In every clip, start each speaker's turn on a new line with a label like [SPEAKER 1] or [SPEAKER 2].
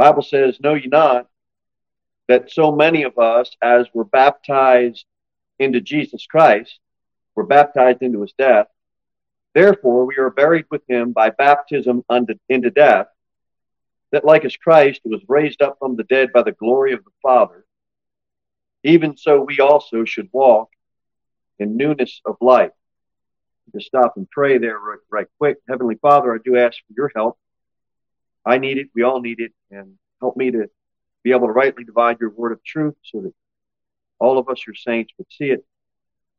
[SPEAKER 1] Bible says, Know ye not that so many of us, as were baptized into Jesus Christ, were baptized into his death. Therefore, we are buried with him by baptism unto, into death, that like as Christ was raised up from the dead by the glory of the Father, even so we also should walk in newness of life. To stop and pray there right, right quick. Heavenly Father, I do ask for your help. I need it. We all need it. And help me to be able to rightly divide your word of truth so that all of us, your saints, would see it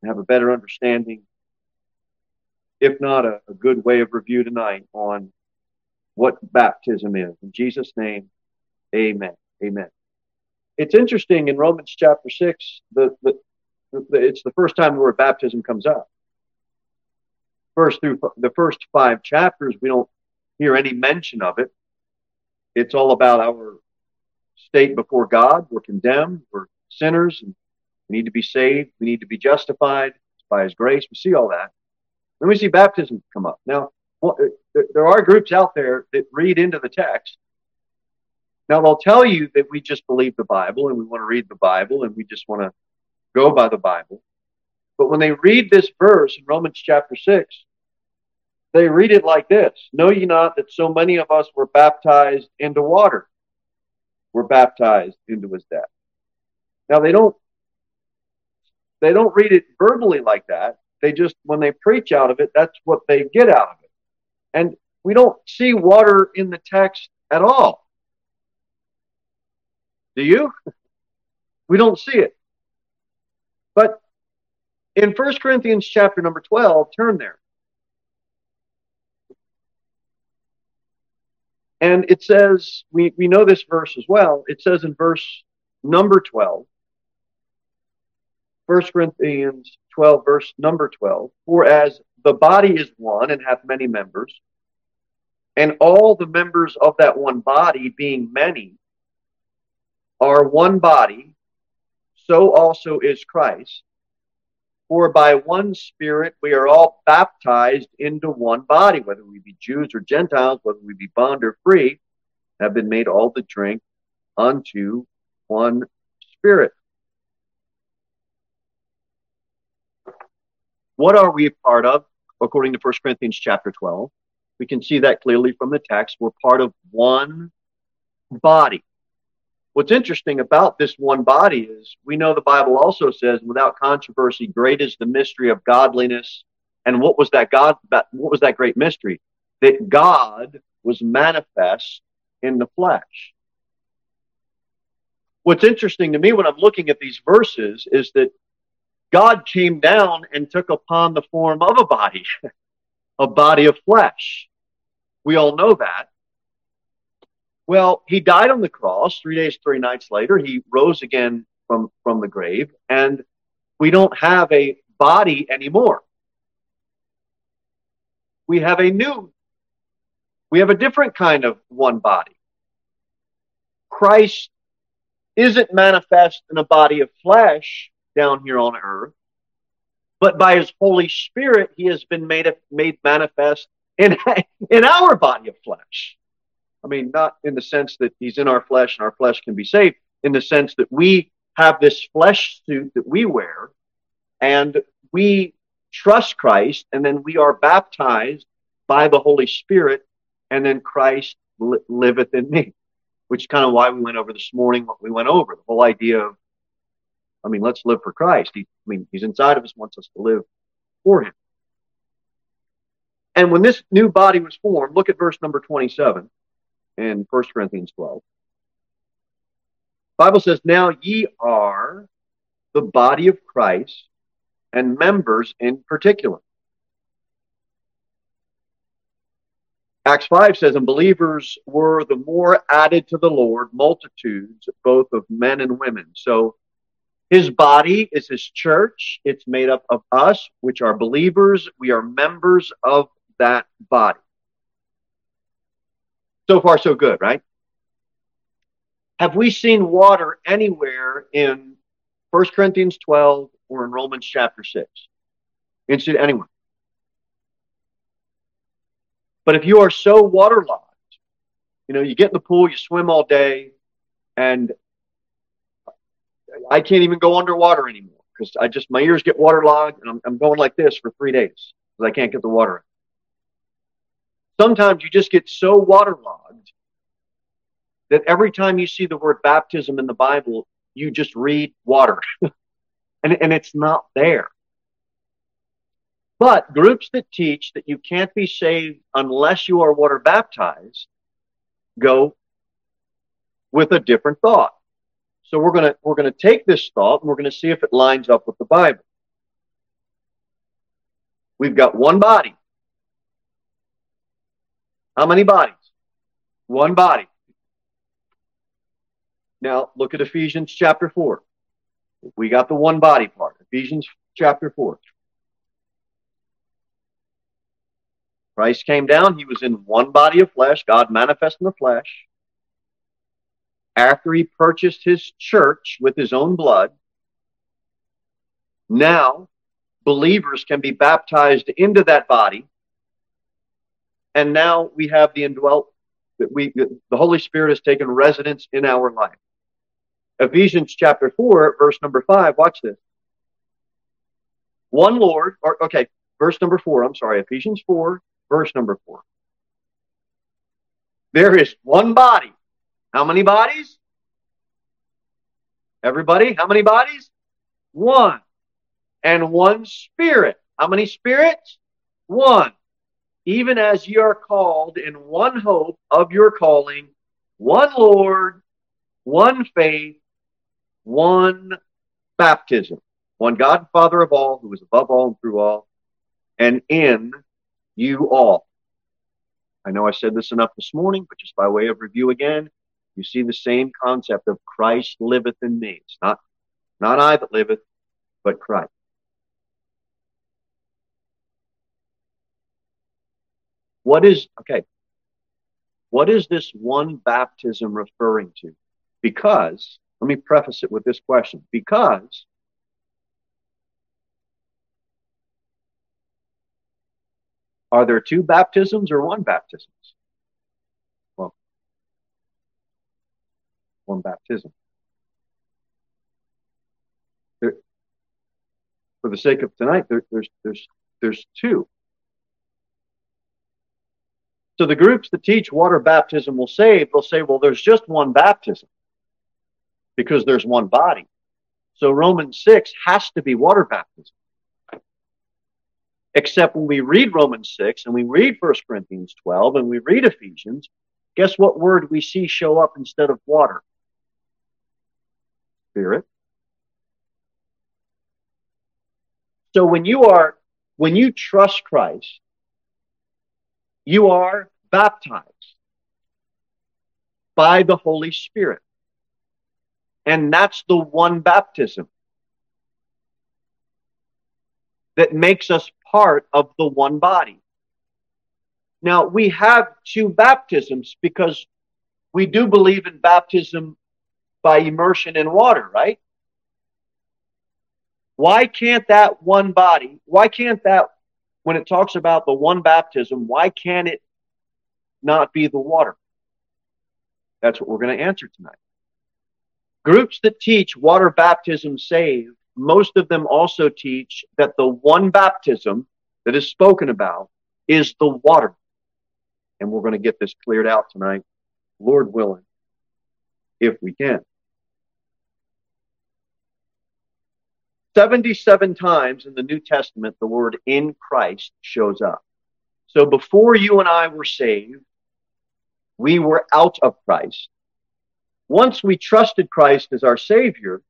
[SPEAKER 1] and have a better understanding, if not a, a good way of review tonight on what baptism is. In Jesus' name, amen. Amen. It's interesting in Romans chapter 6, the, the, the, it's the first time the word baptism comes up. First through the first five chapters, we don't hear any mention of it. It's all about our state before God. We're condemned. We're sinners. And we need to be saved. We need to be justified by His grace. We see all that. Then we see baptism come up. Now, there are groups out there that read into the text. Now, they'll tell you that we just believe the Bible and we want to read the Bible and we just want to go by the Bible. But when they read this verse in Romans chapter 6, they read it like this Know ye not that so many of us were baptized into water, were baptized into his death? Now, they don't they don't read it verbally like that. They just, when they preach out of it, that's what they get out of it. And we don't see water in the text at all. Do you? We don't see it. But in 1 Corinthians chapter number 12, turn there. And it says, we, we know this verse as well. It says in verse number 12, 1 Corinthians 12, verse number 12, for as the body is one and hath many members, and all the members of that one body, being many, are one body, so also is Christ. For by one Spirit we are all baptized into one body, whether we be Jews or Gentiles, whether we be bond or free, have been made all to drink unto one Spirit. What are we a part of, according to 1 Corinthians chapter 12? We can see that clearly from the text. We're part of one body. What's interesting about this one body is we know the Bible also says, without controversy, great is the mystery of godliness. And what was that God? What was that great mystery? That God was manifest in the flesh. What's interesting to me when I'm looking at these verses is that God came down and took upon the form of a body, a body of flesh. We all know that. Well, he died on the cross three days, three nights later. He rose again from, from the grave, and we don't have a body anymore. We have a new, we have a different kind of one body. Christ isn't manifest in a body of flesh, down here on earth, but by his Holy Spirit, he has been made, made manifest in, in our body of flesh. I mean, not in the sense that he's in our flesh and our flesh can be saved, in the sense that we have this flesh suit that we wear and we trust Christ and then we are baptized by the Holy Spirit and then Christ li- liveth in me, which is kind of why we went over this morning what we went over the whole idea of I mean, let's live for Christ. He, I mean, He's inside of us, wants us to live for Him. And when this new body was formed, look at verse number 27 in 1 Corinthians 12. The Bible says, Now ye are the body of Christ and members in particular. Acts 5 says, And believers were the more added to the Lord, multitudes, both of men and women. So his body is his church. It's made up of us, which are believers. We are members of that body. So far, so good, right? Have we seen water anywhere in 1 Corinthians 12 or in Romans chapter 6? Interested anyone? But if you are so waterlogged You know, you get in the pool, you swim all day, and I can't even go underwater anymore because I just, my ears get waterlogged and I'm, I'm going like this for three days because I can't get the water in. Sometimes you just get so waterlogged that every time you see the word baptism in the Bible, you just read water and, and it's not there. But groups that teach that you can't be saved unless you are water baptized go with a different thought. So we're going to we're going to take this thought and we're going to see if it lines up with the Bible. We've got one body. How many bodies? One body. Now look at Ephesians chapter 4. We got the one body part. Ephesians chapter 4. Christ came down. He was in one body of flesh, God manifest in the flesh. After he purchased his church with his own blood, now believers can be baptized into that body. And now we have the indwelt that we the Holy Spirit has taken residence in our life. Ephesians chapter 4, verse number 5, watch this. One Lord, or okay, verse number 4, I'm sorry, Ephesians 4, verse number 4. There is one body. How many bodies? Everybody, how many bodies? One. And one spirit. How many spirits? One. Even as ye are called in one hope of your calling, one Lord, one faith, one baptism, one God and Father of all, who is above all and through all, and in you all. I know I said this enough this morning, but just by way of review again, you see the same concept of Christ liveth in me. It's not, not I that liveth, but Christ. What is, okay, what is this one baptism referring to? Because let me preface it with this question. Because are there two baptisms or one baptisms? Well, one baptism. There, for the sake of tonight, there, there's there's there's two. So the groups that teach water baptism will save, they'll say, well, there's just one baptism because there's one body. So Romans 6 has to be water baptism. Except when we read Romans 6 and we read 1 Corinthians 12 and we read Ephesians, guess what word we see show up instead of water? Spirit. So when you are, when you trust Christ, you are baptized by the Holy Spirit. And that's the one baptism that makes us part of the one body. Now, we have two baptisms because we do believe in baptism by immersion in water, right? Why can't that one body, why can't that, when it talks about the one baptism, why can't it not be the water? That's what we're going to answer tonight. Groups that teach water baptism save, most of them also teach that the one baptism that is spoken about is the water. And we're going to get this cleared out tonight, Lord willing, if we can. 77 times in the New Testament, the word in Christ shows up. So before you and I were saved, we were out of Christ. Once we trusted Christ as our Savior,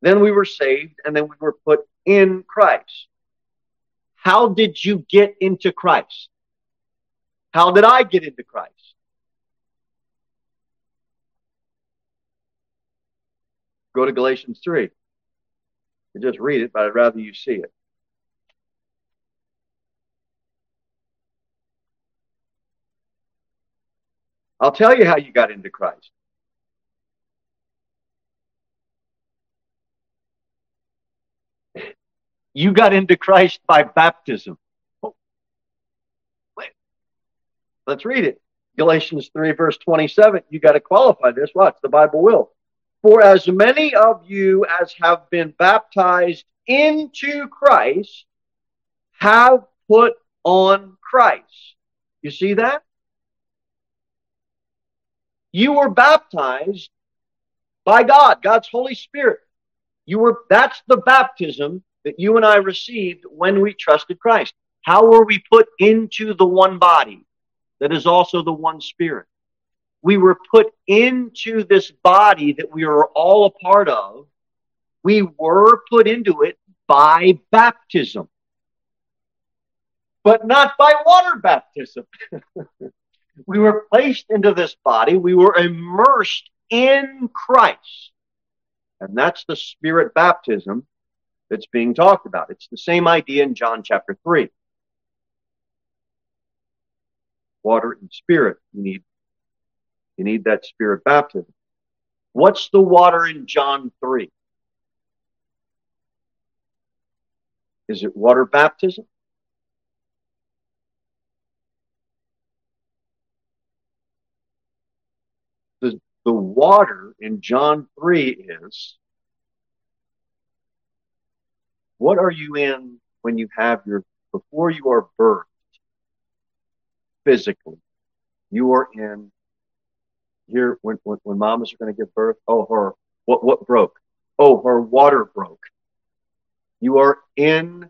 [SPEAKER 1] then we were saved and then we were put in Christ. How did you get into Christ? How did I get into Christ? Go to Galatians 3. You just read it, but I'd rather you see it. I'll tell you how you got into Christ. You got into Christ by baptism. Wait. Let's read it. Galatians 3, verse 27, you got to qualify this. Watch, the Bible will. For as many of you as have been baptized into Christ have put on Christ. You see that? You were baptized by God, God's Holy Spirit. You were, that's the baptism that you and I received when we trusted Christ. How were we put into the one body that is also the one spirit? We were put into this body that we are all a part of. We were put into it by baptism, but not by water baptism. we were placed into this body. We were immersed in Christ. And that's the spirit baptism that's being talked about. It's the same idea in John chapter 3. Water and spirit. You need, you need that spirit baptism. What's the water in John 3? Is it water baptism? The, the water in John 3 is what are you in when you have your, before you are birthed physically? You are in here when, when, when mamas are going to give birth. Oh, her, what, what broke? Oh, her water broke. You are in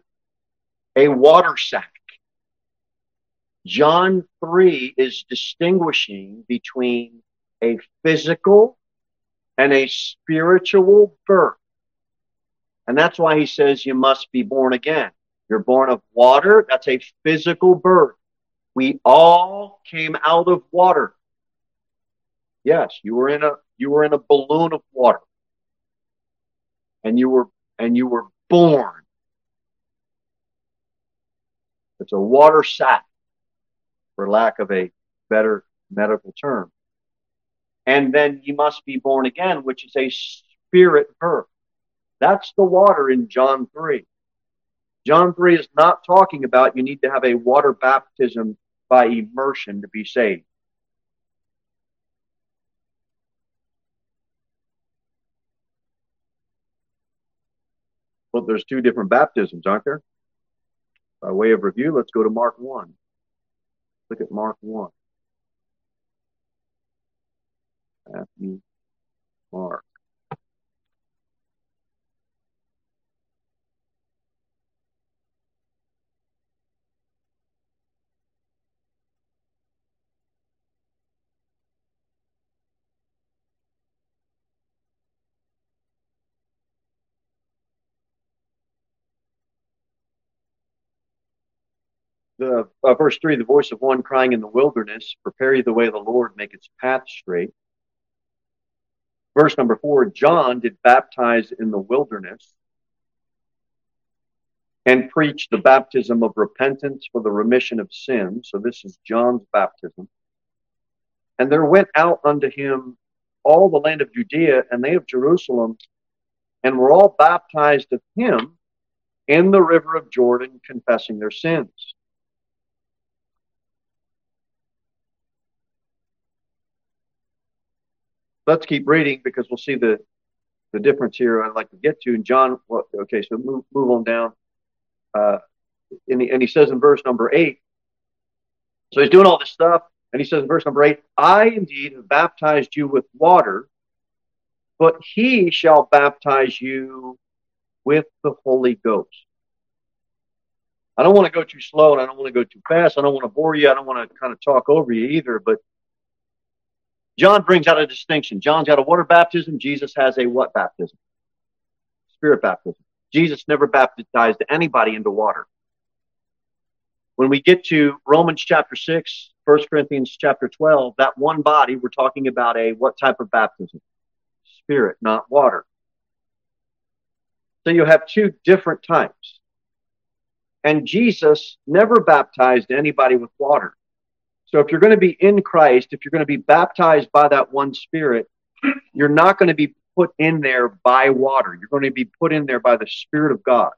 [SPEAKER 1] a water sac. John 3 is distinguishing between a physical and a spiritual birth. And that's why he says you must be born again. You're born of water. That's a physical birth. We all came out of water. Yes, you were in a you were in a balloon of water. And you were and you were born. It's a water sac, for lack of a better medical term. And then you must be born again, which is a spirit birth. That's the water in John 3. John 3 is not talking about you need to have a water baptism by immersion to be saved. Well, there's two different baptisms, aren't there? By way of review, let's go to Mark 1. Look at Mark 1. Matthew, Mark. The uh, verse three, the voice of one crying in the wilderness, prepare you the way of the Lord, make its path straight. Verse number four, John did baptize in the wilderness and preach the baptism of repentance for the remission of sins. So this is John's baptism. And there went out unto him all the land of Judea and they of Jerusalem, and were all baptized of him in the river of Jordan, confessing their sins. Let's keep reading because we'll see the the difference here I'd like to get to. in John, okay, so move move on down. Uh, and, he, and he says in verse number eight, so he's doing all this stuff, and he says in verse number eight, I indeed have baptized you with water, but he shall baptize you with the Holy Ghost. I don't want to go too slow and I don't want to go too fast. I don't want to bore you. I don't want to kind of talk over you either, but John brings out a distinction. John's got a water baptism. Jesus has a what baptism? Spirit baptism. Jesus never baptized anybody into water. When we get to Romans chapter 6, 1 Corinthians chapter 12, that one body, we're talking about a what type of baptism? Spirit, not water. So you have two different types. And Jesus never baptized anybody with water. So if you're going to be in Christ, if you're going to be baptized by that one Spirit, you're not going to be put in there by water. You're going to be put in there by the Spirit of God.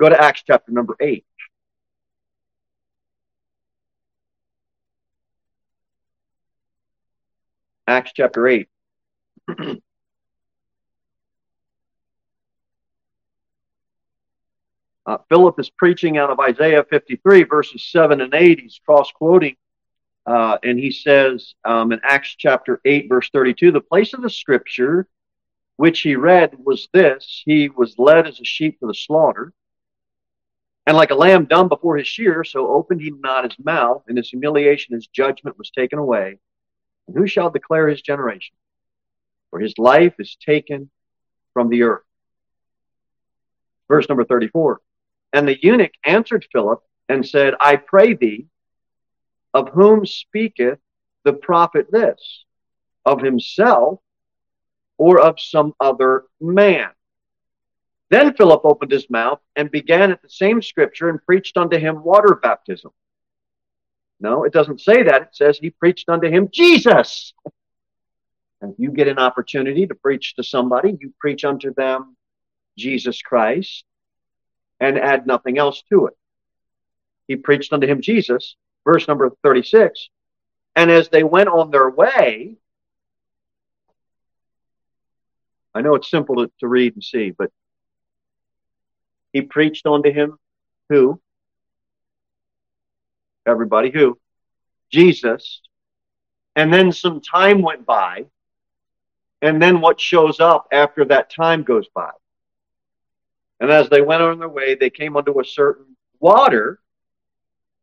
[SPEAKER 1] Go to Acts chapter number 8. Acts chapter 8. uh, Philip is preaching out of Isaiah 53, verses 7 and 8. He's cross quoting, uh, and he says um, in Acts chapter 8, verse 32, the place of the scripture which he read was this He was led as a sheep to the slaughter. And like a lamb dumb before his shearer, so opened he not his mouth. In his humiliation, his judgment was taken away. And who shall declare his generation? For his life is taken from the earth. Verse number 34. And the eunuch answered Philip and said, I pray thee, of whom speaketh the prophet this? Of himself or of some other man? Then Philip opened his mouth and began at the same scripture and preached unto him water baptism. No, it doesn't say that. It says he preached unto him Jesus. And if you get an opportunity to preach to somebody, you preach unto them Jesus Christ and add nothing else to it. He preached unto him Jesus, verse number 36. And as they went on their way, I know it's simple to, to read and see, but he preached unto him who? Everybody who? Jesus. And then some time went by. And then what shows up after that time goes by? And as they went on their way, they came unto a certain water.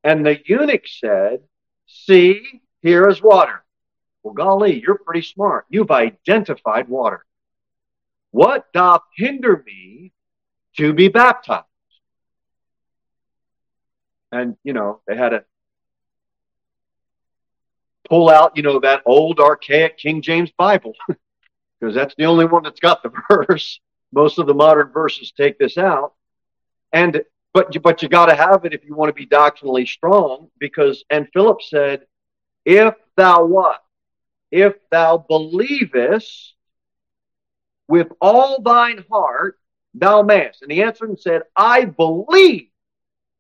[SPEAKER 1] And the eunuch said, See, here is water. Well, golly, you're pretty smart. You've identified water. What doth hinder me to be baptized? And, you know, they had to pull out, you know, that old archaic King James Bible, because that's the only one that's got the verse. Most of the modern verses take this out. And but but you got to have it if you want to be doctrinally strong because and Philip said if thou what if thou believest with all thine heart thou mayest. And he answered and said, I believe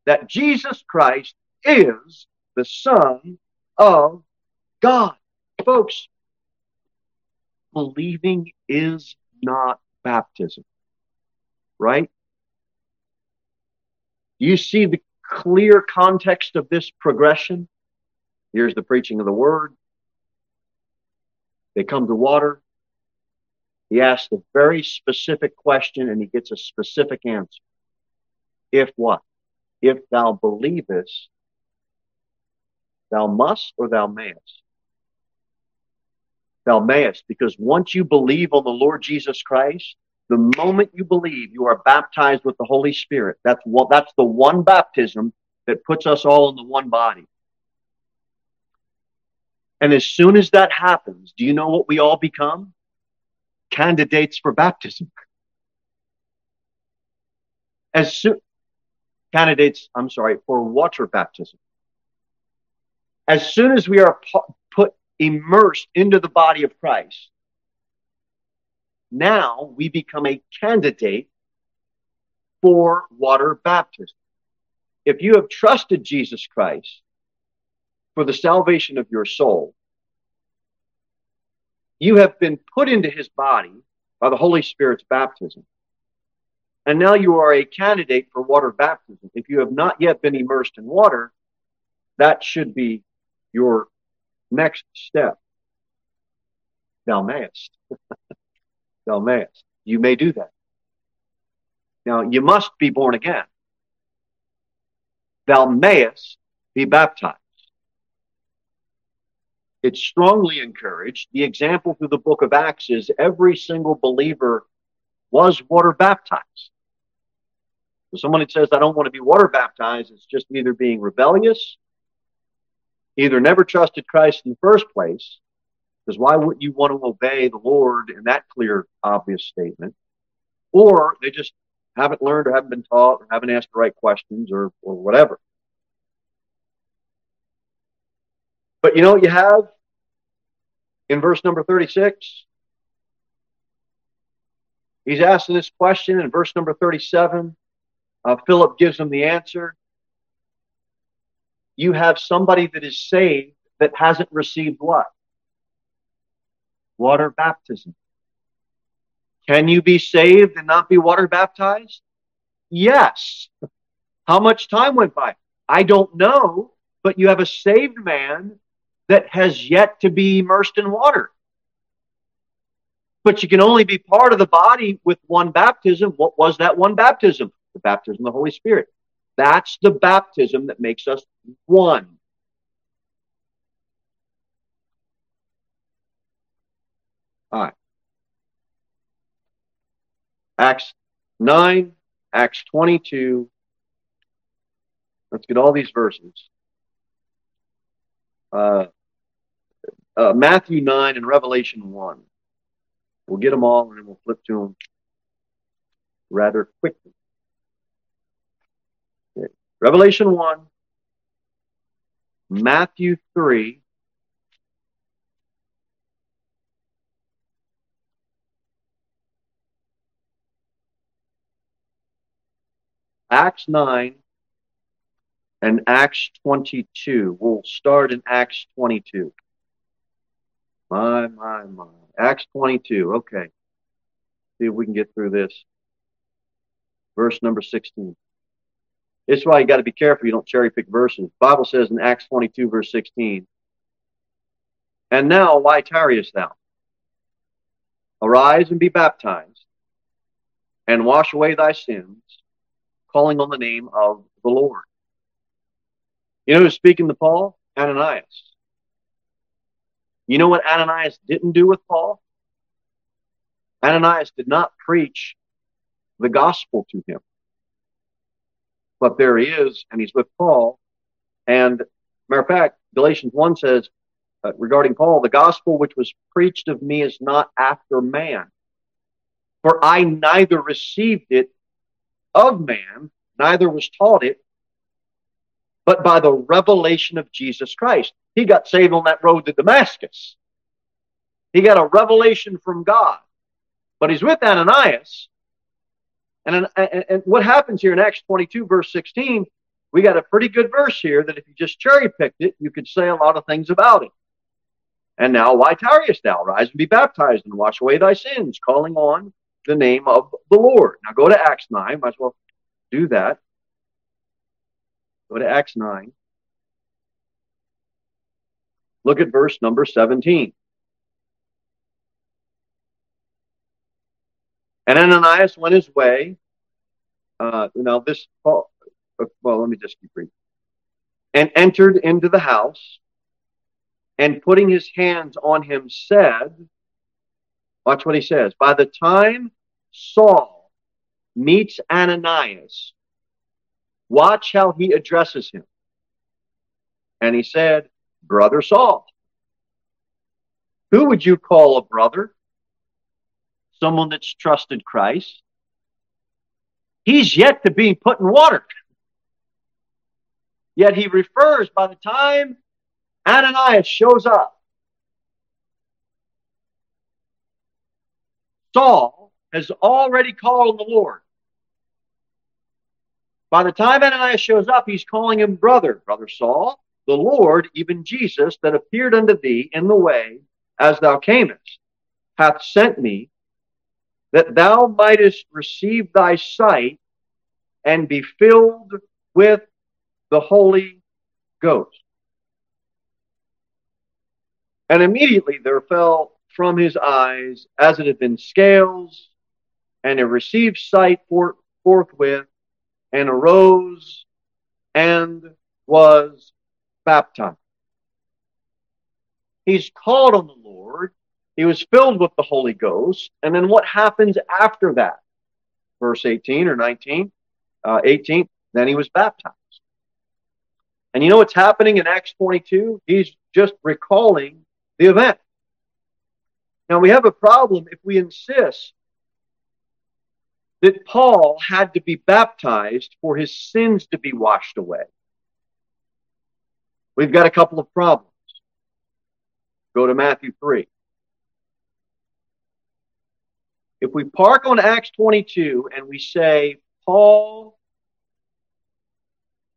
[SPEAKER 1] that Jesus Christ is the Son of God. Folks, believing is not baptism, right? Do you see the clear context of this progression? Here's the preaching of the word. They come to water. He asks a very specific question and he gets a specific answer. If what? If thou believest, thou must or thou mayest? Thou mayest, because once you believe on the Lord Jesus Christ, the moment you believe, you are baptized with the Holy Spirit. That's what, that's the one baptism that puts us all in the one body. And as soon as that happens, do you know what we all become? candidates for baptism. As soon, candidates, I'm sorry, for water baptism. As soon as we are put immersed into the body of Christ, now we become a candidate for water baptism. If you have trusted Jesus Christ for the salvation of your soul, you have been put into his body by the Holy Spirit's baptism. And now you are a candidate for water baptism. If you have not yet been immersed in water, that should be your next step. Thou mayest. Thou mayest. You may do that. Now, you must be born again. Thou mayest be baptized it's strongly encouraged. The example through the book of Acts is every single believer was water baptized. So someone that says, I don't want to be water baptized, it's just either being rebellious, either never trusted Christ in the first place, because why wouldn't you want to obey the Lord in that clear, obvious statement? Or they just haven't learned or haven't been taught or haven't asked the right questions or, or whatever. But you know what you have in verse number 36? He's asking this question in verse number 37. Uh, Philip gives him the answer. You have somebody that is saved that hasn't received what? water baptism. Can you be saved and not be water baptized? Yes. How much time went by? I don't know, but you have a saved man that has yet to be immersed in water. But you can only be part of the body with one baptism. What was that one baptism? The baptism of the Holy Spirit. That's the baptism that makes us one. All right. Acts 9, Acts 22. Let's get all these verses. Uh, uh, Matthew 9 and Revelation 1. We'll get them all and then we'll flip to them rather quickly. Revelation 1, Matthew 3, Acts 9 and Acts 22. We'll start in Acts 22. My, my, my. Acts 22. Okay. See if we can get through this. Verse number 16. This is why you got to be careful you don't cherry pick verses. The Bible says in Acts 22, verse 16, And now, why tarriest thou? Arise and be baptized, and wash away thy sins, calling on the name of the Lord. You know who's speaking to Paul? Ananias. You know what Ananias didn't do with Paul? Ananias did not preach the gospel to him. But there he is, and he's with Paul. And matter of fact, Galatians 1 says uh, regarding Paul, the gospel which was preached of me is not after man. For I neither received it of man, neither was taught it, but by the revelation of Jesus Christ. He got saved on that road to Damascus. He got a revelation from God. But he's with Ananias. And, and, and what happens here in Acts 22, verse 16, we got a pretty good verse here that if you just cherry picked it, you could say a lot of things about it. And now, why tarriest thou? Rise and be baptized and wash away thy sins, calling on the name of the Lord. Now go to Acts 9. Might as well do that. Go to Acts 9. Look at verse number 17. And Ananias went his way. Uh, now, this, well, let me just keep reading. And entered into the house, and putting his hands on him, said, Watch what he says. By the time Saul meets Ananias, watch how he addresses him. And he said, Brother Saul. Who would you call a brother? Someone that's trusted Christ. He's yet to be put in water. Yet he refers by the time Ananias shows up, Saul has already called the Lord. By the time Ananias shows up, he's calling him brother, brother Saul the Lord, even Jesus, that appeared unto thee in the way as thou camest, hath sent me that thou mightest receive thy sight and be filled with the Holy Ghost. And immediately there fell from his eyes as it had been scales, and he received sight forthwith, and arose and was baptized. He's called on the Lord. He was filled with the Holy Ghost. And then what happens after that? Verse 18 or 19, uh, 18, then he was baptized. And you know what's happening in Acts 22? He's just recalling the event. Now we have a problem if we insist that Paul had to be baptized for his sins to be washed away we've got a couple of problems. Go to Matthew 3. If we park on Acts 22 and we say, Paul,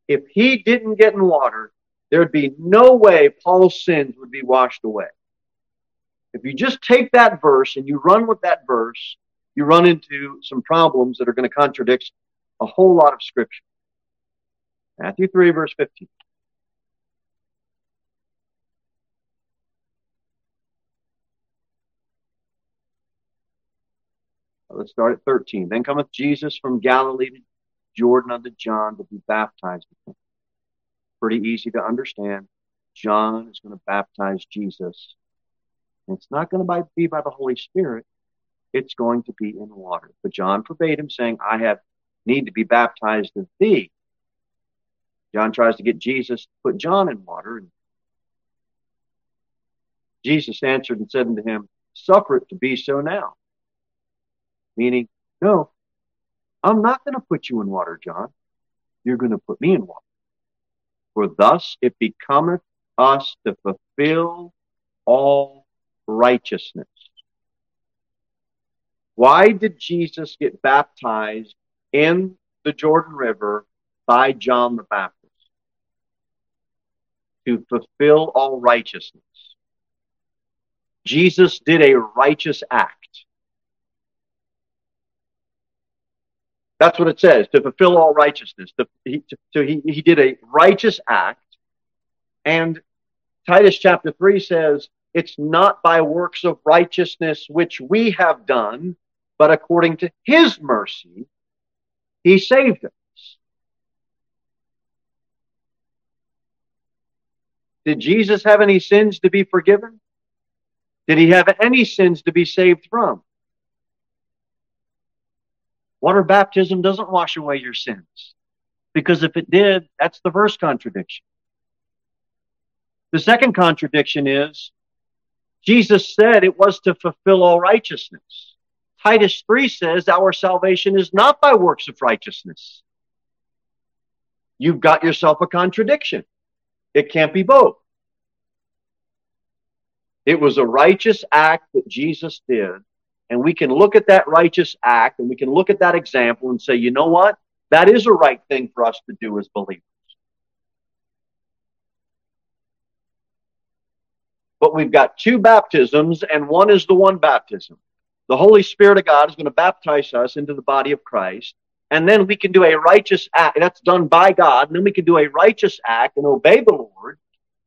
[SPEAKER 1] if he didn't get in water, there'd be no way Paul's sins would be washed away. If you just take that verse and you run with that verse, you run into some problems that are going to contradict a whole lot of scripture. Matthew 3, verse 15. Let's start at 13. Then cometh Jesus from Galilee to Jordan unto John to be baptized. Pretty easy to understand. John is going to baptize Jesus. And it's not going to be by the Holy Spirit. It's going to be in water. But John forbade him, saying, I have need to be baptized of thee. John tries to get Jesus to put John in water. And Jesus answered and said unto him, Suffer it to be so now meaning, no, I'm not going to put you in water, John. You're going to put me in water. For thus it becometh us to fulfill all righteousness. Why did Jesus get baptized in the Jordan River by John the Baptist? To fulfill all righteousness. Jesus did a righteous act. That's what it says to fulfill all righteousness. He, to, so he, he did a righteous act. And Titus chapter 3 says, It's not by works of righteousness which we have done, but according to his mercy, he saved us. Did Jesus have any sins to be forgiven? Did he have any sins to be saved from? Water baptism doesn't wash away your sins. Because if it did, that's the first contradiction. The second contradiction is Jesus said it was to fulfill all righteousness. Titus 3 says our salvation is not by works of righteousness. You've got yourself a contradiction. It can't be both. It was a righteous act that Jesus did and we can look at that righteous act and we can look at that example and say, you know what? That is a right thing for us to do as believers. But we've got two baptisms, and one is the one baptism. The Holy Spirit of God is going to baptize us into the body of Christ. And then we can do a righteous act. That's done by God. And then we can do a righteous act and obey the Lord.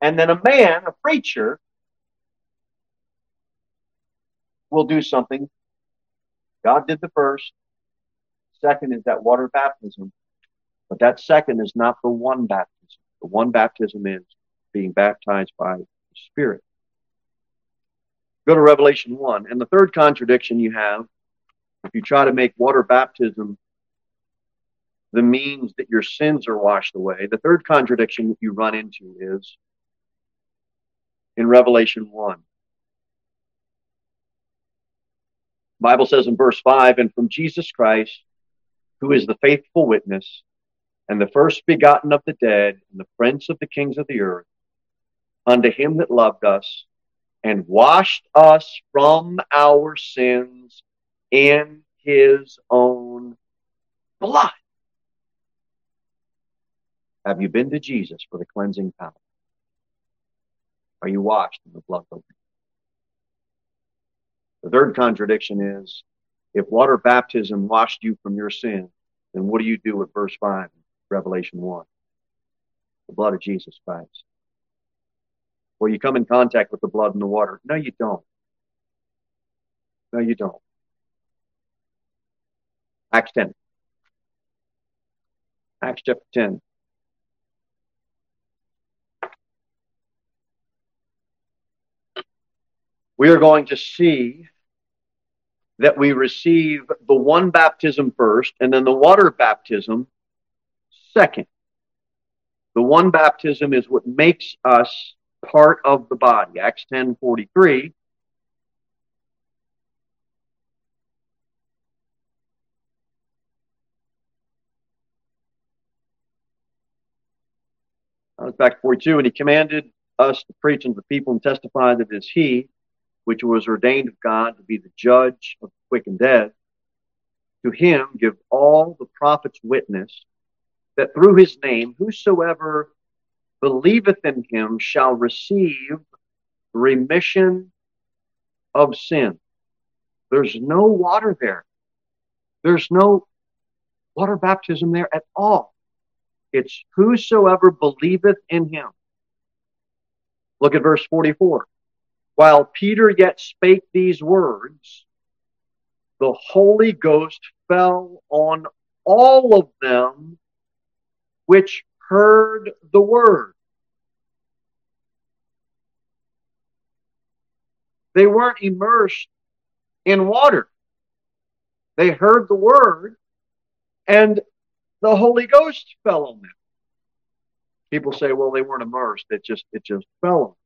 [SPEAKER 1] And then a man, a preacher, will do something. God did the first. Second is that water baptism. But that second is not the one baptism. The one baptism is being baptized by the Spirit. Go to Revelation 1. And the third contradiction you have, if you try to make water baptism the means that your sins are washed away, the third contradiction that you run into is in Revelation 1. Bible says in verse 5 and from Jesus Christ, who is the faithful witness and the first begotten of the dead and the prince of the kings of the earth, unto him that loved us and washed us from our sins in his own blood. Have you been to Jesus for the cleansing power? Are you washed in the blood of the third contradiction is if water baptism washed you from your sin, then what do you do with verse 5, Revelation 1? The blood of Jesus Christ. Well, you come in contact with the blood and the water. No, you don't. No, you don't. Acts 10. Acts chapter 10. We are going to see that we receive the one baptism first and then the water baptism second. The one baptism is what makes us part of the body. Acts 10 43. Back 42, and he commanded us to preach unto the people and testify that it is he which was ordained of God to be the judge of the quick and dead, to him give all the prophets witness that through his name whosoever believeth in him shall receive remission of sin. There's no water there. There's no water baptism there at all. It's whosoever believeth in him. Look at verse 44. While Peter yet spake these words, the Holy Ghost fell on all of them which heard the word. They weren't immersed in water. They heard the word and the Holy Ghost fell on them. People say, well, they weren't immersed. It just, it just fell on them.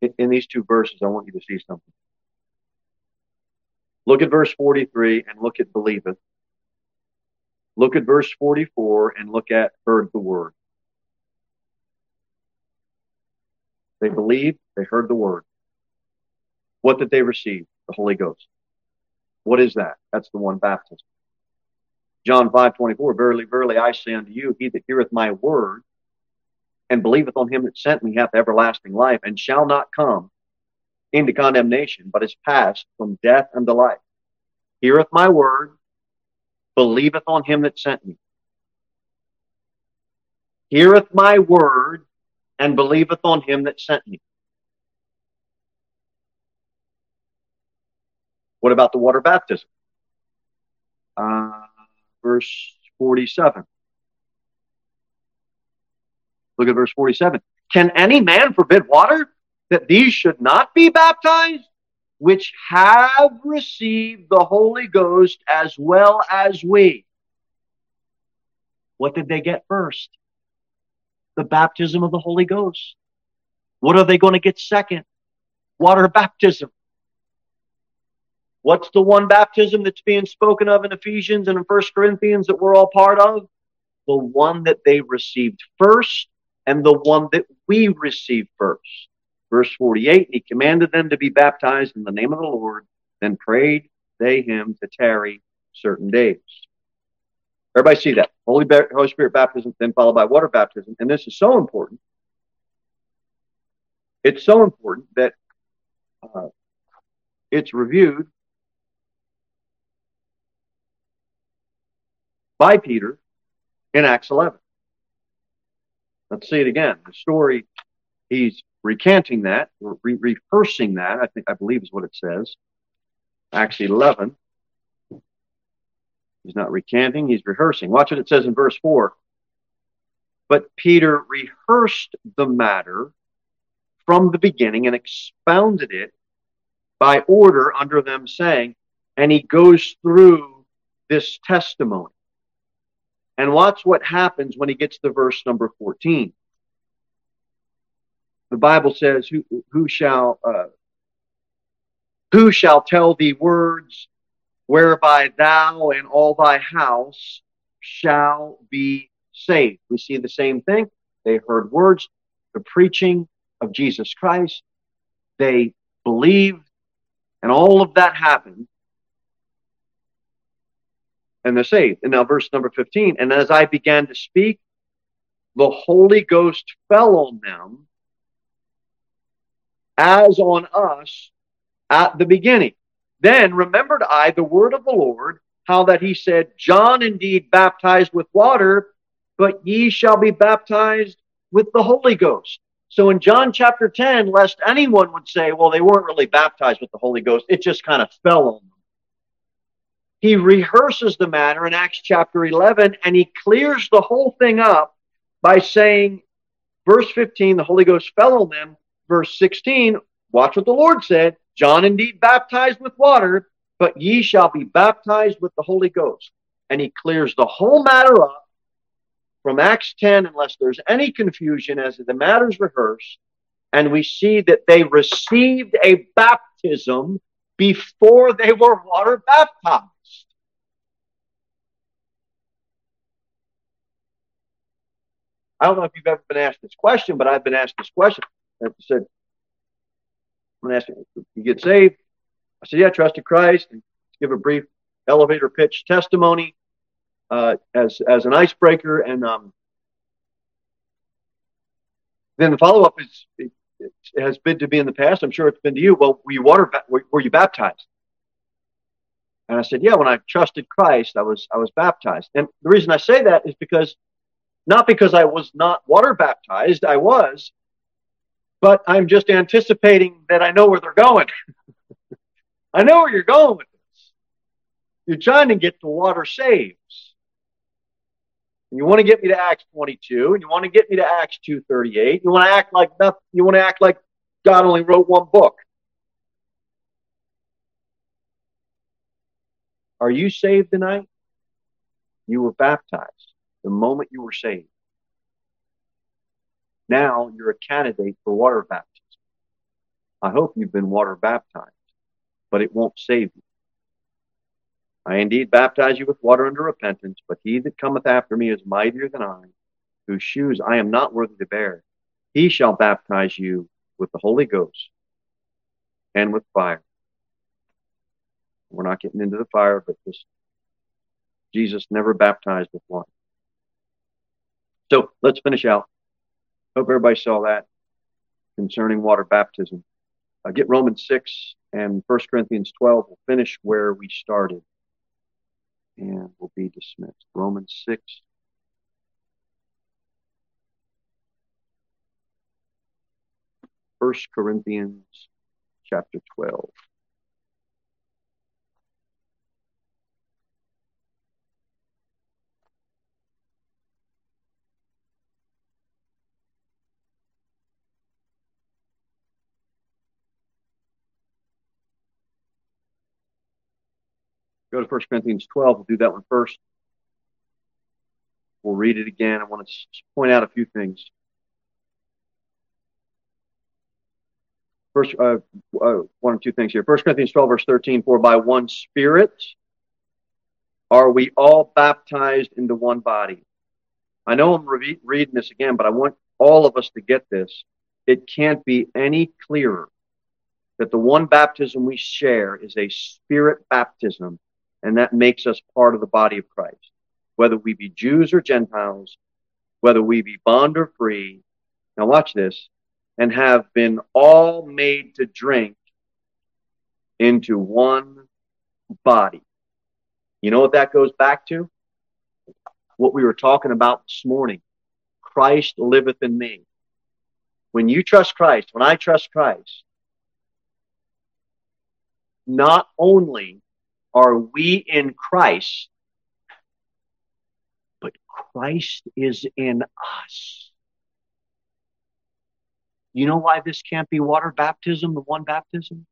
[SPEAKER 1] In, in these two verses, I want you to see something. Look at verse 43 and look at believeth. Look at verse 44 and look at heard the word. They believed, they heard the word. What did they receive? The Holy Ghost. What is that? That's the one baptism. John 5 24, Verily, verily, I say unto you, he that heareth my word and believeth on him that sent me hath everlasting life, and shall not come into condemnation, but is passed from death unto life. Heareth my word, believeth on him that sent me. Heareth my word, and believeth on him that sent me. What about the water baptism? Uh, verse 47. Look at verse 47. Can any man forbid water that these should not be baptized, which have received the Holy Ghost as well as we? What did they get first? the baptism of the Holy Ghost. What are they going to get second? Water baptism. What's the one baptism that's being spoken of in Ephesians and in First Corinthians that we're all part of? The one that they received first and the one that we received first. Verse 48, And he commanded them to be baptized in the name of the Lord, then prayed they him to tarry certain days. Everybody see that. Holy, Holy Spirit baptism, then followed by water baptism. And this is so important. It's so important that uh, it's reviewed by Peter in Acts 11. Let's see it again. The story, he's recanting that, re- rehearsing that, I think, I believe is what it says. Acts 11. He's not recanting, he's rehearsing. Watch what it says in verse 4. But Peter rehearsed the matter from the beginning and expounded it by order under them, saying, and he goes through this testimony. And watch what happens when he gets to verse number 14. The Bible says, Who, who shall uh, who shall tell thee words whereby thou and all thy house shall be saved. We see the same thing. They heard words, the preaching of Jesus Christ. They believed, and all of that happened. And they're saved. And now, verse number 15. And as I began to speak, the Holy Ghost fell on them as on us at the beginning. Then remembered I the word of the Lord, how that he said, John indeed baptized with water, but ye shall be baptized with the Holy Ghost. So in John chapter 10, lest anyone would say, well, they weren't really baptized with the Holy Ghost, it just kind of fell on them. He rehearses the matter in Acts chapter 11 and he clears the whole thing up by saying, verse 15, the Holy Ghost fell on them. Verse 16, watch what the Lord said. John indeed baptized with water, but ye shall be baptized with the Holy Ghost. And he clears the whole matter up from Acts 10, unless there's any confusion as the matters rehearsed. And we see that they received a baptism before they were water baptized. I don't know if you've ever been asked this question, but I've been asked this question. And I said, I'm asking, you get saved? I said, yeah, trusted Christ. And give a brief elevator pitch testimony uh, as as an icebreaker, and um, then the follow up is has been to me in the past. I'm sure it's been to you. Well, were you water? Were you baptized? And I said, yeah. When I trusted Christ, I was I was baptized. And the reason I say that is because not because I was not water baptized, I was, but I'm just anticipating that I know where they're going. I know where you're going with this. You're trying to get the water saves. And you want to get me to Acts 22, and you want to get me to Acts 2:38. You want to act like nothing. You want to act like God only wrote one book. Are you saved tonight? You were baptized the moment you were saved. Now you're a candidate for water baptism. I hope you've been water baptized, but it won't save you. I indeed baptize you with water under repentance, but he that cometh after me is mightier than I, whose shoes I am not worthy to bear. He shall baptize you with the Holy Ghost and with fire. We're not getting into the fire, but just Jesus never baptized with water. So let's finish out. Hope everybody saw that concerning water baptism. Uh, get Romans 6 and 1 Corinthians 12. We'll finish where we started and we'll be dismissed. Romans 6. First Corinthians chapter 12. Go to 1 Corinthians 12. We'll do that one first. We'll read it again. I want to point out a few things. First, uh, uh, one or two things here. 1 Corinthians 12, verse 13. For by one Spirit are we all baptized into one body. I know I'm re- reading this again, but I want all of us to get this. It can't be any clearer that the one baptism we share is a spirit baptism and that makes us part of the body of Christ. Whether we be Jews or Gentiles, whether we be bond or free, now watch this, and have been all made to drink into one body. You know what that goes back to? What we were talking about this morning. Christ liveth in me. When you trust Christ, when I trust Christ, not only are we in Christ, but Christ is in us. You know why this can't be water baptism, the one baptism?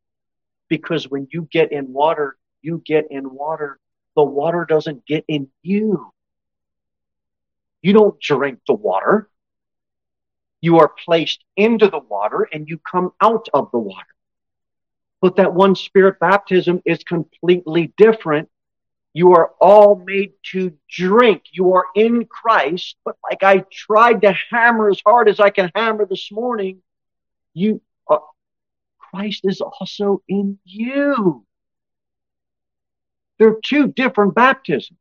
[SPEAKER 1] Because when you get in water, you get in water. The water doesn't get in you. You don't drink the water. You are placed into the water and you come out of the water. But that one spirit baptism is completely different. You are all made to drink. You are in Christ, but like I tried to hammer as hard as I can hammer this morning, you uh, Christ is also in you. There are two different baptisms,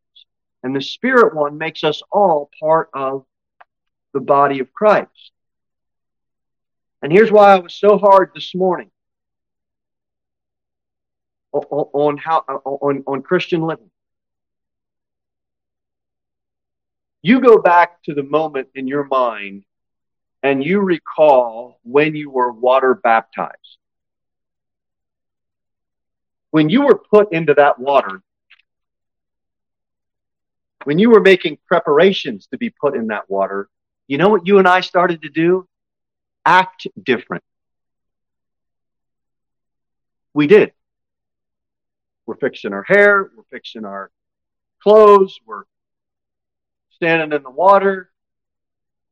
[SPEAKER 1] and the spirit one makes us all part of the body of Christ. And here's why I was so hard this morning on, how on, on Christian living. You go back to the moment in your mind and you recall when you were water baptized. When you were put into that water, when you were making preparations to be put in that water, you know what you and I started to do? Act different. We did. We're fixing our hair. We're fixing our clothes. We're standing in the water.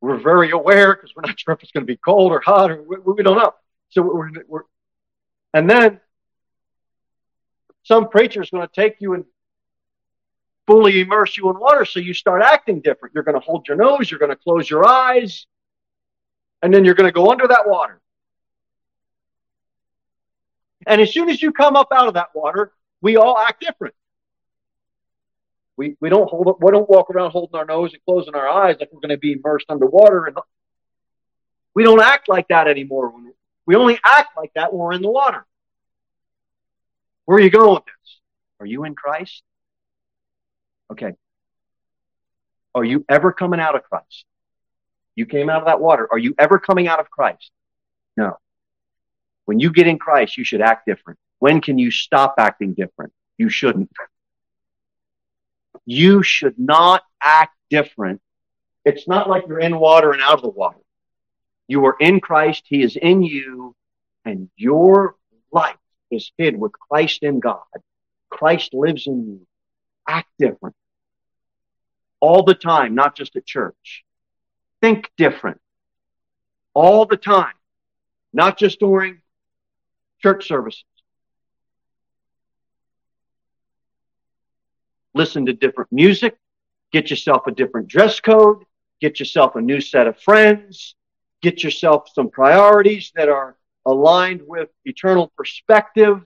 [SPEAKER 1] We're very aware because we're not sure if it's going to be cold or hot or we, we don't know. So we're, we're, and then some preacher is going to take you and fully immerse you in water. So you start acting different. You're going to hold your nose. You're going to close your eyes. And then you're going to go under that water. And as soon as you come up out of that water, we all act different. We, we don't hold we don't walk around holding our nose and closing our eyes like we're going to be immersed underwater and we don't act like that anymore We only act like that when we're in the water. Where are you going with this? Are you in Christ? Okay. Are you ever coming out of Christ? You came out of that water. Are you ever coming out of Christ? No. When you get in Christ, you should act different. When can you stop acting different? You shouldn't. You should not act different. It's not like you're in water and out of the water. You are in Christ, He is in you, and your life is hid with Christ in God. Christ lives in you. Act different. All the time, not just at church. Think different. All the time, not just during church services. Listen to different music. Get yourself a different dress code. Get yourself a new set of friends. Get yourself some priorities that are aligned with eternal perspective.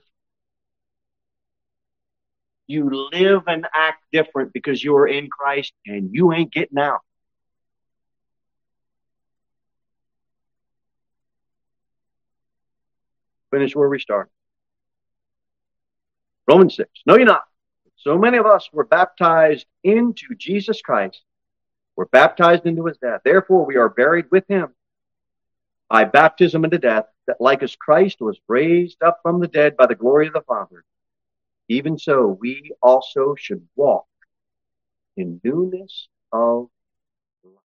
[SPEAKER 1] You live and act different because you are in Christ and you ain't getting out. Finish where we start. Romans 6. No, you're not. So many of us were baptized into Jesus Christ. We're baptized into his death. Therefore, we are buried with him by baptism into death, that like as Christ was raised up from the dead by the glory of the Father, even so we also should walk in newness of